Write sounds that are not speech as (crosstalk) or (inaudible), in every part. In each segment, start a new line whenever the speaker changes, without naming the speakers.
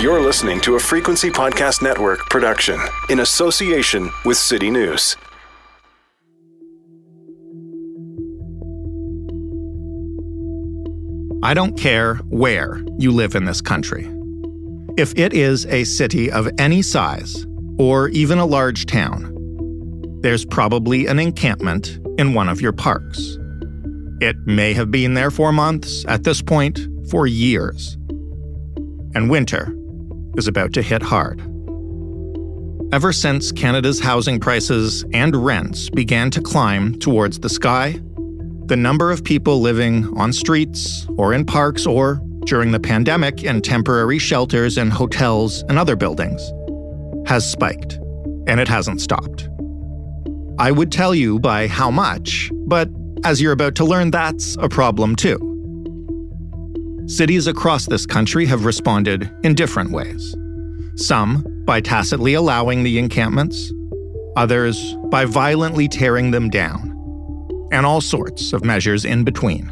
You're listening to a Frequency Podcast Network production in association with City News.
I don't care where you live in this country. If it is a city of any size, or even a large town, there's probably an encampment in one of your parks. It may have been there for months, at this point, for years. And winter is about to hit hard. Ever since Canada's housing prices and rents began to climb towards the sky, the number of people living on streets or in parks or, during the pandemic, in temporary shelters and hotels and other buildings has spiked, and it hasn't stopped. I would tell you by how much, but as you're about to learn, that's a problem too. Cities across this country have responded in different ways. Some by tacitly allowing the encampments, others by violently tearing them down and all sorts of measures in between.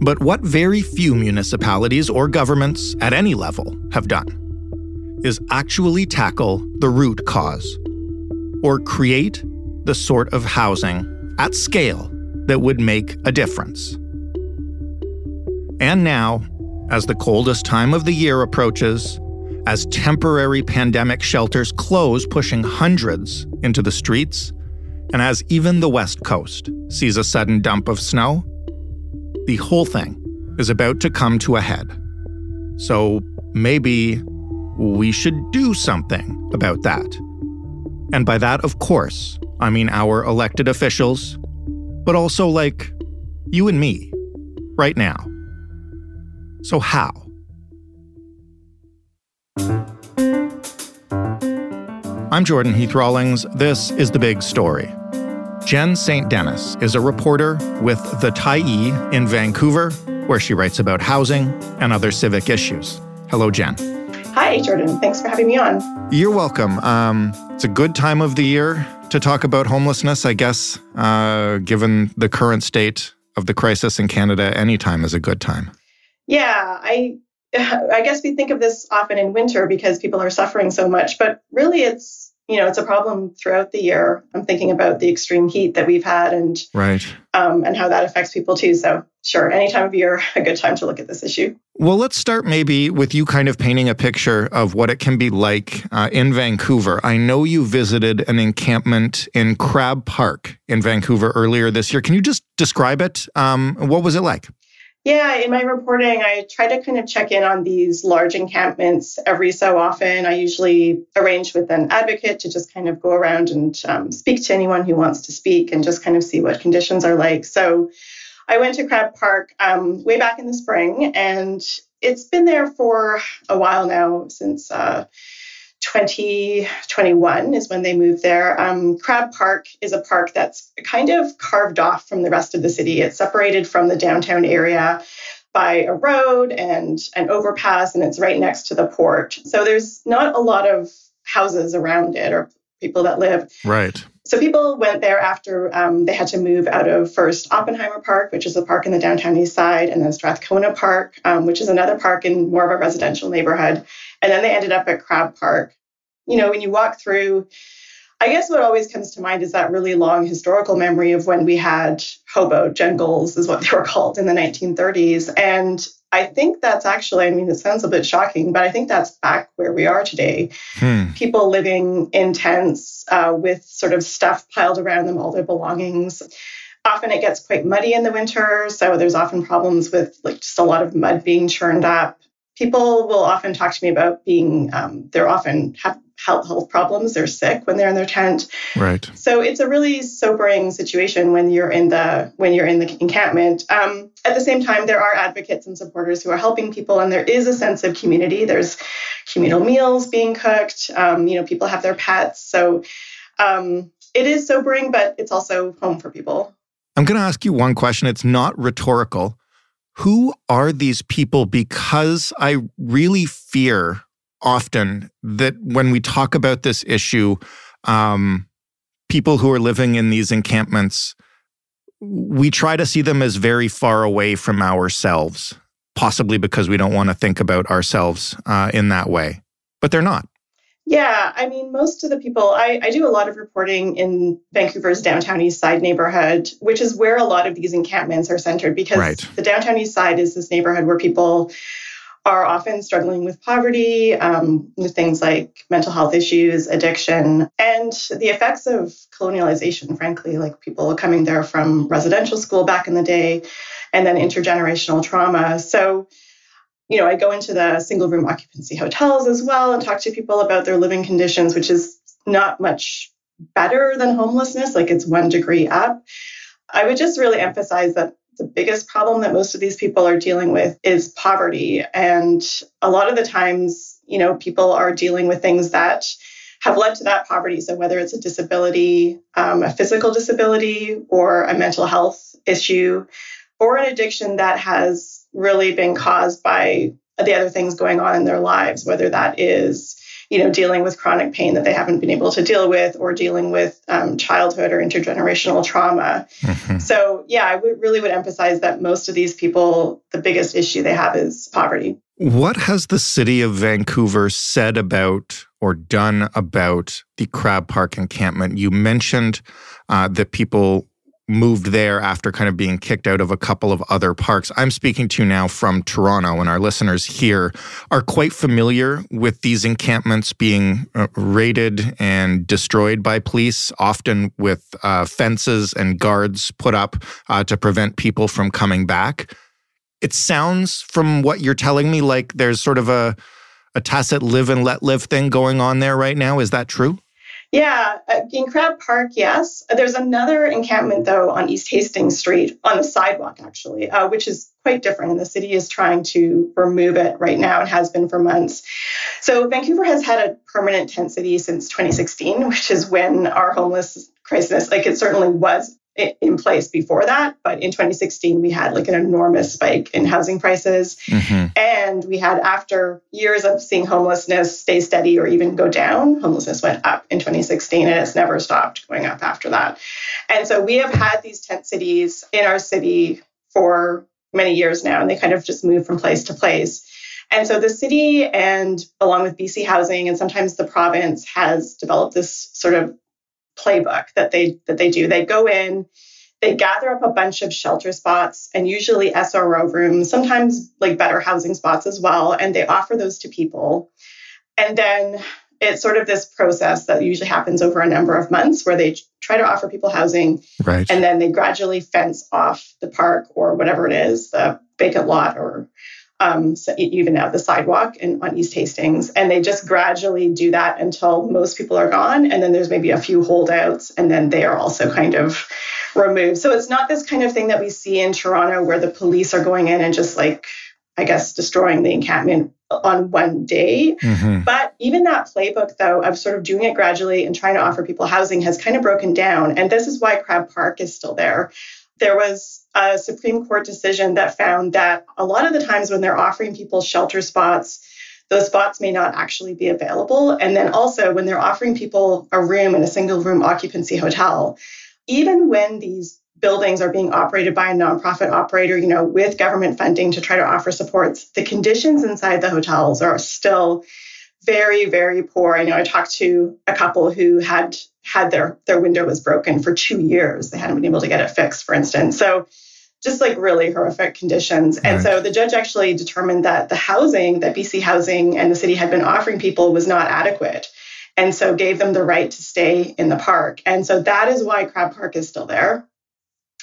But what very few municipalities or governments at any level have done is actually tackle the root cause or create the sort of housing at scale that would make a difference. And now, as the coldest time of the year approaches, as temporary pandemic shelters close, pushing hundreds into the streets, and as even the West Coast sees a sudden dump of snow, the whole thing is about to come to a head. So maybe we should do something about that. And by that, of course, I mean our elected officials, but also like you and me, right now. So, how? I'm Jordan Heath Rawlings. This is The Big Story. Jen St. Denis is a reporter with the Tyee in Vancouver, where she writes about housing and other civic issues. Hello, Jen.
Hi, Jordan. Thanks for having me on.
You're welcome. Um, it's a good time of the year to talk about homelessness, I guess, uh, given the current state of the crisis in Canada. Any time is a good time.
Yeah, I (laughs) I guess we think of this often in winter because people are suffering so much, but really it's you know, it's a problem throughout the year. I'm thinking about the extreme heat that we've had and
right
um, and how that affects people too. So sure, any time of year, (laughs) a good time to look at this issue.
Well, let's start maybe with you kind of painting a picture of what it can be like uh, in Vancouver. I know you visited an encampment in Crab Park in Vancouver earlier this year. Can you just describe it? Um, what was it like?
Yeah, in my reporting, I try to kind of check in on these large encampments every so often. I usually arrange with an advocate to just kind of go around and um, speak to anyone who wants to speak and just kind of see what conditions are like. So I went to Crab Park um, way back in the spring, and it's been there for a while now since. Uh, 2021 is when they moved there. Um, Crab Park is a park that's kind of carved off from the rest of the city. It's separated from the downtown area by a road and an overpass, and it's right next to the port. So there's not a lot of houses around it or people that live.
Right.
So people went there after um, they had to move out of first Oppenheimer Park, which is a park in the downtown east side, and then Strathcona Park, um, which is another park in more of a residential neighborhood. And then they ended up at Crab Park. You know, when you walk through, I guess what always comes to mind is that really long historical memory of when we had hobo jungles, is what they were called in the 1930s. And I think that's actually, I mean, it sounds a bit shocking, but I think that's back where we are today. Hmm. People living in tents uh, with sort of stuff piled around them, all their belongings. Often it gets quite muddy in the winter, so there's often problems with like just a lot of mud being churned up. People will often talk to me about being, um, they're often have health health problems. They're sick when they're in their tent.
Right.
So it's a really sobering situation when you're in the when you're in the encampment. Um, at the same time, there are advocates and supporters who are helping people, and there is a sense of community. There's communal meals being cooked. Um, you know, people have their pets, so um, it is sobering, but it's also home for people.
I'm going to ask you one question. It's not rhetorical. Who are these people? Because I really fear often that when we talk about this issue, um, people who are living in these encampments, we try to see them as very far away from ourselves, possibly because we don't want to think about ourselves uh, in that way. But they're not.
Yeah, I mean, most of the people, I, I do a lot of reporting in Vancouver's downtown east side neighborhood, which is where a lot of these encampments are centered because
right.
the downtown east side is this neighborhood where people are often struggling with poverty, um, with things like mental health issues, addiction, and the effects of colonialization, frankly, like people coming there from residential school back in the day, and then intergenerational trauma. So, you know, I go into the single room occupancy hotels as well and talk to people about their living conditions, which is not much better than homelessness, like it's one degree up. I would just really emphasize that the biggest problem that most of these people are dealing with is poverty. And a lot of the times, you know, people are dealing with things that have led to that poverty. So whether it's a disability, um, a physical disability, or a mental health issue, or an addiction that has really been caused by the other things going on in their lives, whether that is you know, dealing with chronic pain that they haven't been able to deal with, or dealing with um, childhood or intergenerational trauma. Mm-hmm. So, yeah, I really would emphasize that most of these people, the biggest issue they have is poverty.
What has the city of Vancouver said about or done about the Crab Park encampment? You mentioned uh, that people moved there after kind of being kicked out of a couple of other parks. I'm speaking to now from Toronto, and our listeners here are quite familiar with these encampments being uh, raided and destroyed by police, often with uh, fences and guards put up uh, to prevent people from coming back. It sounds, from what you're telling me, like there's sort of a a tacit live and let live thing going on there right now. Is that true?
Yeah, uh, in Crab Park, yes. There's another encampment, though, on East Hastings Street, on the sidewalk, actually, uh, which is quite different. And the city is trying to remove it right now and has been for months. So Vancouver has had a permanent tent city since 2016, which is when our homeless crisis, like it certainly was in place before that. But in 2016, we had like an enormous spike in housing prices. Mm-hmm. And we had, after years of seeing homelessness stay steady or even go down, homelessness went up in 2016 and it's never stopped going up after that. And so we have had these tent cities in our city for many years now, and they kind of just move from place to place. And so the city and along with BC Housing and sometimes the province has developed this sort of playbook that they that they do. They go in, they gather up a bunch of shelter spots and usually SRO rooms, sometimes like better housing spots as well, and they offer those to people. And then it's sort of this process that usually happens over a number of months where they try to offer people housing
right.
and then they gradually fence off the park or whatever it is, the vacant lot or um, so even out the sidewalk and on East Hastings. And they just gradually do that until most people are gone. And then there's maybe a few holdouts, and then they are also kind of removed. So it's not this kind of thing that we see in Toronto where the police are going in and just like, I guess, destroying the encampment on one day. Mm-hmm. But even that playbook, though, of sort of doing it gradually and trying to offer people housing has kind of broken down. And this is why Crab Park is still there. There was a Supreme Court decision that found that a lot of the times when they're offering people shelter spots, those spots may not actually be available. And then also when they're offering people a room in a single room occupancy hotel, even when these buildings are being operated by a nonprofit operator, you know, with government funding to try to offer supports, the conditions inside the hotels are still very, very poor. I know I talked to a couple who had had their their window was broken for two years. They hadn't been able to get it fixed, for instance. So just like really horrific conditions. Right. And so the judge actually determined that the housing that BC Housing and the city had been offering people was not adequate. And so gave them the right to stay in the park. And so that is why Crab Park is still there.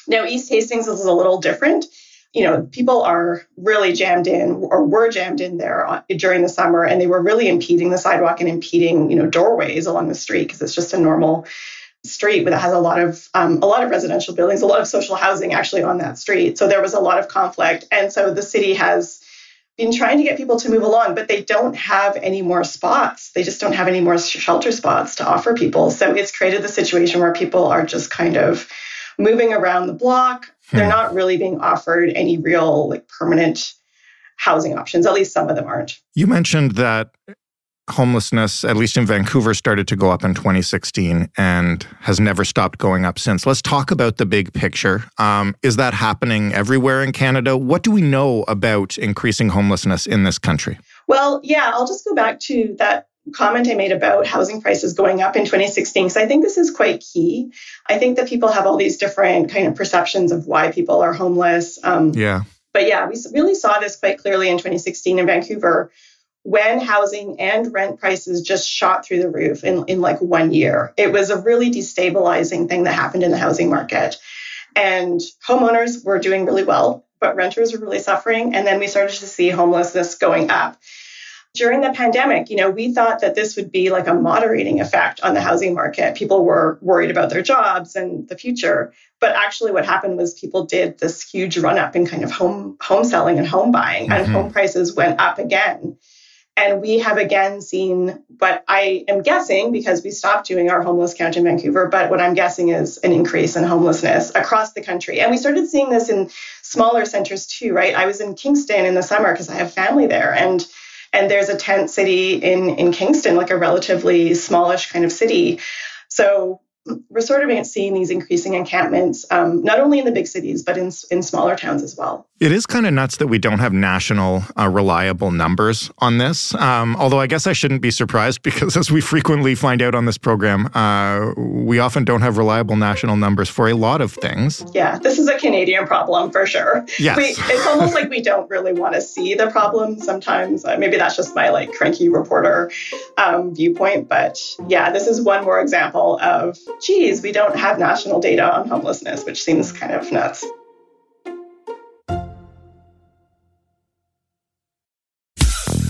Now, East Hastings is a little different. You know, people are really jammed in or were jammed in there during the summer and they were really impeding the sidewalk and impeding, you know, doorways along the street because it's just a normal street that has a lot of um, a lot of residential buildings, a lot of social housing actually on that street. So there was a lot of conflict, and so the city has been trying to get people to move along, but they don't have any more spots. They just don't have any more shelter spots to offer people. So it's created the situation where people are just kind of moving around the block. Hmm. They're not really being offered any real like permanent housing options. At least some of them aren't.
You mentioned that homelessness, at least in Vancouver, started to go up in 2016 and has never stopped going up since. Let's talk about the big picture. Um, is that happening everywhere in Canada? What do we know about increasing homelessness in this country?
Well, yeah, I'll just go back to that comment I made about housing prices going up in 2016 because I think this is quite key. I think that people have all these different kind of perceptions of why people are homeless.
Um, yeah.
But yeah, we really saw this quite clearly in 2016 in Vancouver when housing and rent prices just shot through the roof in, in like one year. It was a really destabilizing thing that happened in the housing market. And homeowners were doing really well, but renters were really suffering. And then we started to see homelessness going up. During the pandemic, you know, we thought that this would be like a moderating effect on the housing market. People were worried about their jobs and the future. But actually what happened was people did this huge run up in kind of home home selling and home buying mm-hmm. and home prices went up again. And we have again seen what I am guessing because we stopped doing our homeless count in Vancouver, but what I'm guessing is an increase in homelessness across the country. And we started seeing this in smaller centers too, right? I was in Kingston in the summer because I have family there and and there's a tent city in in Kingston, like a relatively smallish kind of city. So we're sort of seeing these increasing encampments, um, not only in the big cities, but in, in smaller towns as well.
It is kind of nuts that we don't have national uh, reliable numbers on this. Um, although I guess I shouldn't be surprised (laughs) because, as we frequently find out on this program, uh, we often don't have reliable national numbers for a lot of things.
Yeah, this is a Canadian problem for sure.
Yes.
We, it's almost like we don't really want to see the problem sometimes. Uh, maybe that's just my like cranky reporter um, viewpoint. But yeah, this is one more example of geez, we don't have national data on homelessness, which seems kind of nuts.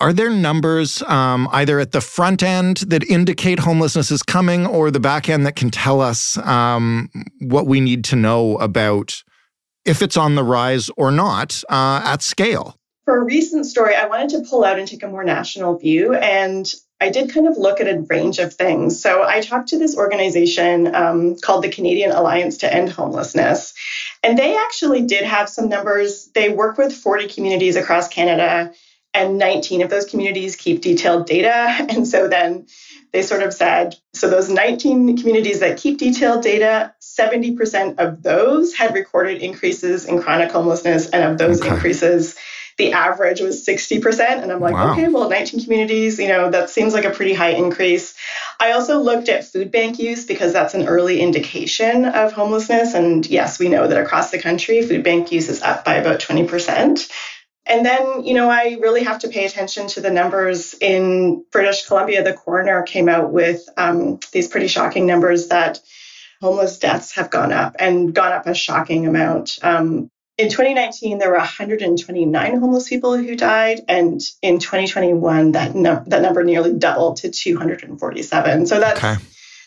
Are there numbers um, either at the front end that indicate homelessness is coming or the back end that can tell us um, what we need to know about if it's on the rise or not uh, at scale.
For a recent story, I wanted to pull out and take a more national view. And I did kind of look at a range of things. So I talked to this organization um, called the Canadian Alliance to End Homelessness. And they actually did have some numbers. They work with 40 communities across Canada, and 19 of those communities keep detailed data. (laughs) And so then they sort of said so those 19 communities that keep detailed data 70% of those had recorded increases in chronic homelessness and of those okay. increases the average was 60% and i'm like wow. okay well 19 communities you know that seems like a pretty high increase i also looked at food bank use because that's an early indication of homelessness and yes we know that across the country food bank use is up by about 20% and then, you know, I really have to pay attention to the numbers in British Columbia. The coroner came out with um, these pretty shocking numbers that homeless deaths have gone up and gone up a shocking amount. Um, in 2019, there were 129 homeless people who died, and in 2021, that num- that number nearly doubled to 247. So that's okay.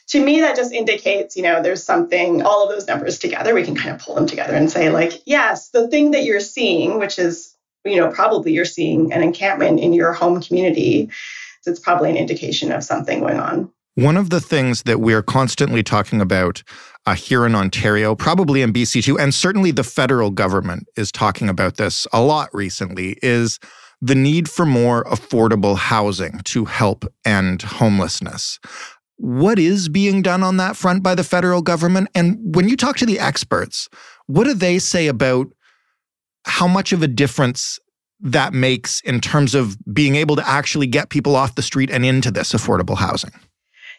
to me that just indicates, you know, there's something. All of those numbers together, we can kind of pull them together and say, like, yes, the thing that you're seeing, which is, you know, probably you're seeing an encampment in your home community. It's probably an indication of something going on.
One of the things that we're constantly talking about uh, here in Ontario, probably in BC too, and certainly the federal government is talking about this a lot recently, is the need for more affordable housing to help end homelessness. What is being done on that front by the federal government? And when you talk to the experts, What do they say about how much of a difference that makes in terms of being able to actually get people off the street and into this affordable housing?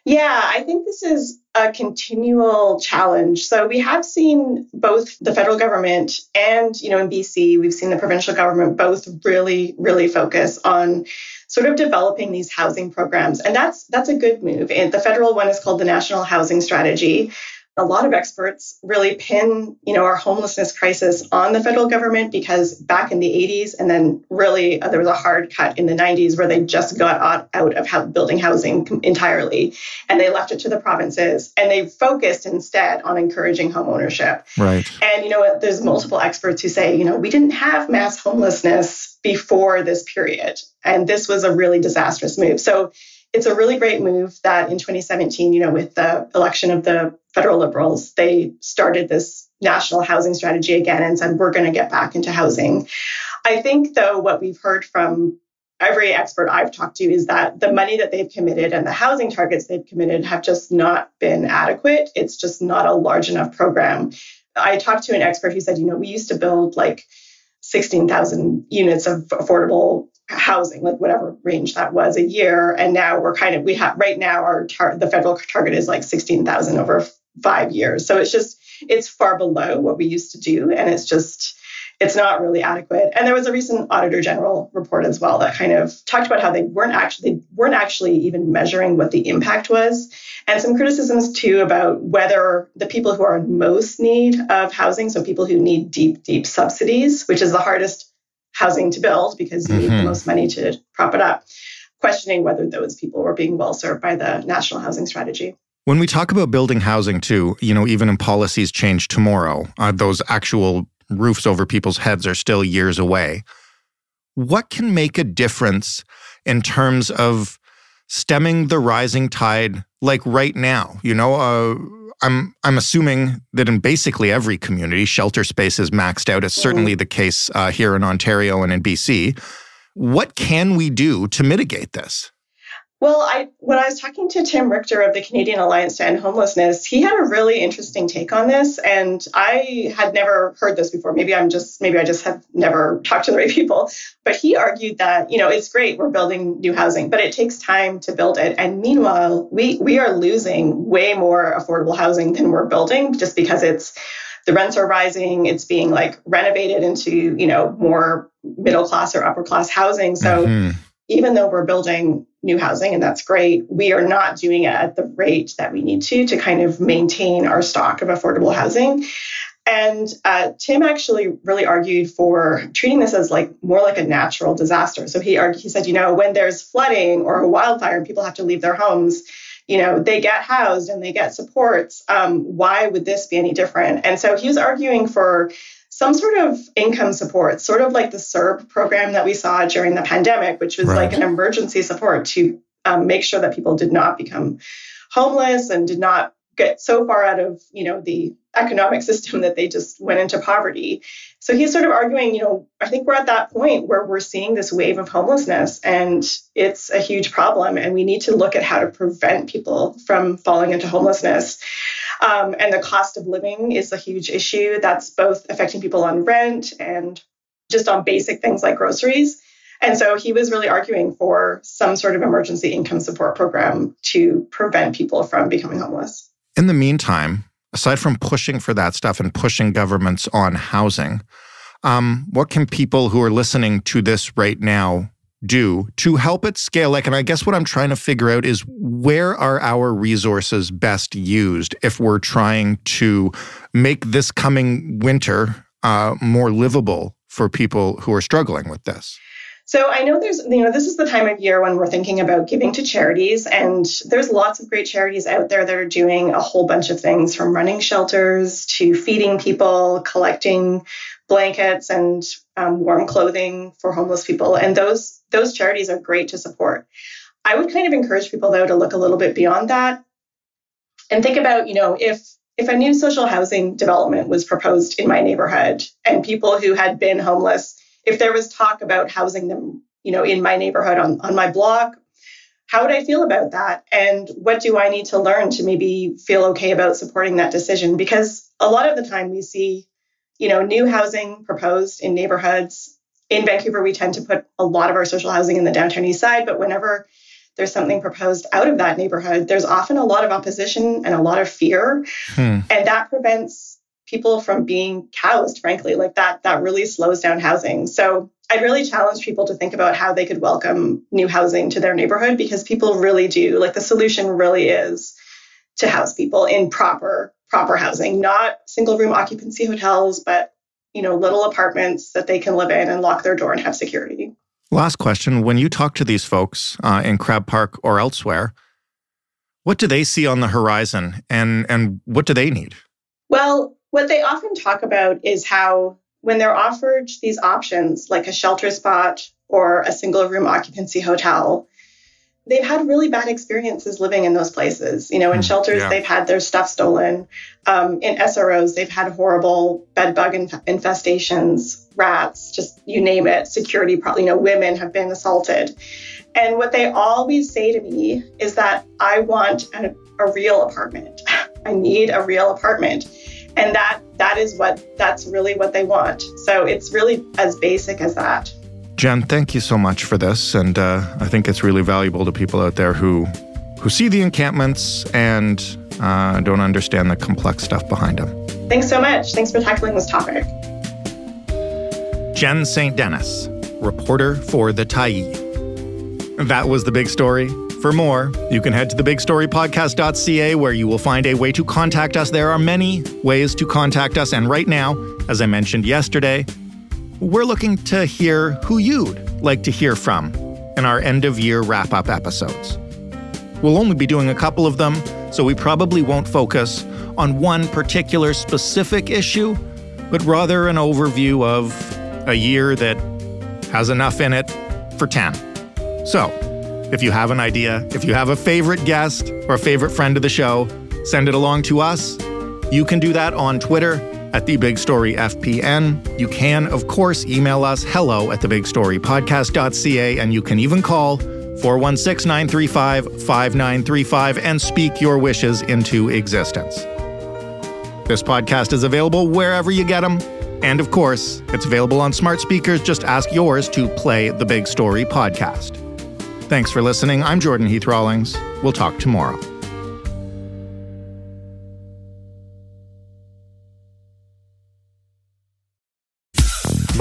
Yeah, I think this is a continual challenge. So we have seen both the federal government and, you know, in BC, we've seen the provincial government both really, really focus on sort of developing these housing programs. And that's that's a good move. And the federal one is called the National Housing Strategy a lot of experts really pin, you know, our homelessness crisis on the federal government because back in the 80s and then really uh, there was a hard cut in the 90s where they just got out of building housing entirely and they left it to the provinces and they focused instead on encouraging home ownership.
Right.
And you know, there's multiple experts who say, you know, we didn't have mass homelessness before this period and this was a really disastrous move. So it's a really great move that in 2017, you know, with the election of the federal liberals, they started this national housing strategy again and said, we're going to get back into housing. I think, though, what we've heard from every expert I've talked to is that the money that they've committed and the housing targets they've committed have just not been adequate. It's just not a large enough program. I talked to an expert who said, you know, we used to build like 16,000 units of affordable housing, like whatever range that was a year. And now we're kind of, we have right now our tar- the federal target is like 16,000 over five years. So it's just, it's far below what we used to do. And it's just, it's not really adequate. And there was a recent Auditor General report as well that kind of talked about how they weren't actually they weren't actually even measuring what the impact was. And some criticisms too about whether the people who are in most need of housing, so people who need deep, deep subsidies, which is the hardest housing to build because you mm-hmm. need the mm-hmm. most money to prop it up, questioning whether those people were being well served by the national housing strategy.
When we talk about building housing too, you know, even in policies change tomorrow, uh, those actual roofs over people's heads are still years away. What can make a difference in terms of stemming the rising tide like right now? You know, uh, I'm I'm assuming that in basically every community, shelter space is maxed out. It's certainly mm-hmm. the case uh, here in Ontario and in BC. What can we do to mitigate this?
Well, I when I was talking to Tim Richter of the Canadian Alliance to End Homelessness, he had a really interesting take on this, and I had never heard this before. Maybe I'm just maybe I just have never talked to the right people. But he argued that you know it's great we're building new housing, but it takes time to build it, and meanwhile we we are losing way more affordable housing than we're building just because it's the rents are rising it's being like renovated into you know more middle class or upper class housing so mm-hmm even though we're building new housing and that's great, we are not doing it at the rate that we need to to kind of maintain our stock of affordable housing. And uh, Tim actually really argued for treating this as like more like a natural disaster. So he argued, he said, you know, when there's flooding or a wildfire and people have to leave their homes, you know, they get housed and they get supports. Um, why would this be any different? And so he was arguing for some sort of income support, sort of like the CERB program that we saw during the pandemic, which was right. like an emergency support to um, make sure that people did not become homeless and did not get so far out of you know the economic (laughs) system that they just went into poverty. So he's sort of arguing, you know, I think we're at that point where we're seeing this wave of homelessness and it's a huge problem and we need to look at how to prevent people from falling into homelessness. Um, and the cost of living is a huge issue that's both affecting people on rent and just on basic things like groceries. And so he was really arguing for some sort of emergency income support program to prevent people from becoming homeless.
In the meantime, aside from pushing for that stuff and pushing governments on housing, um, what can people who are listening to this right now do to help it scale? Like, and I guess what I'm trying to figure out is where are our resources best used if we're trying to make this coming winter uh, more livable for people who are struggling with this?
So I know there's, you know, this is the time of year when we're thinking about giving to charities, and there's lots of great charities out there that are doing a whole bunch of things from running shelters to feeding people, collecting blankets and um, warm clothing for homeless people. And those those charities are great to support. I would kind of encourage people though to look a little bit beyond that and think about, you know, if if a new social housing development was proposed in my neighborhood and people who had been homeless, if there was talk about housing them, you know, in my neighborhood on, on my block, how would I feel about that? And what do I need to learn to maybe feel okay about supporting that decision? Because a lot of the time we see you know, new housing proposed in neighborhoods. In Vancouver, we tend to put a lot of our social housing in the downtown east side, but whenever there's something proposed out of that neighborhood, there's often a lot of opposition and a lot of fear. Hmm. And that prevents people from being housed, frankly. Like that, that really slows down housing. So I'd really challenge people to think about how they could welcome new housing to their neighborhood because people really do. Like the solution really is to house people in proper proper housing, not single room occupancy hotels, but you know, little apartments that they can live in and lock their door and have security.
Last question. When you talk to these folks uh, in Crab Park or elsewhere, what do they see on the horizon and, and what do they need?
Well, what they often talk about is how when they're offered these options, like a shelter spot or a single room occupancy hotel, they've had really bad experiences living in those places. You know, in hmm, shelters, yeah. they've had their stuff stolen. Um, in SROs, they've had horrible bed bug inf- infestations, rats, just you name it. Security, probably, you know, women have been assaulted. And what they always say to me is that I want a, a real apartment. (laughs) I need a real apartment. And that that is what that's really what they want. So it's really as basic as that.
Jen, thank you so much for this, and uh, I think it's really valuable to people out there who who see the encampments and uh, don't understand the complex stuff behind them.
Thanks so much. Thanks for tackling this topic.
Jen St. Denis, reporter for the Tyee. That was the big story. For more, you can head to thebigstorypodcast.ca where you will find a way to contact us. There are many ways to contact us, and right now, as I mentioned yesterday, we're looking to hear who you'd like to hear from in our end of year wrap up episodes. We'll only be doing a couple of them, so we probably won't focus on one particular specific issue, but rather an overview of a year that has enough in it for 10. So, if you have an idea, if you have a favorite guest or a favorite friend of the show, send it along to us. You can do that on Twitter at The Big Story FPN. You can, of course, email us hello at thebigstorypodcast.ca, and you can even call 416 935 5935 and speak your wishes into existence. This podcast is available wherever you get them. And of course, it's available on smart speakers. Just ask yours to play the Big Story podcast. Thanks for listening. I'm Jordan Heath Rawlings. We'll talk tomorrow.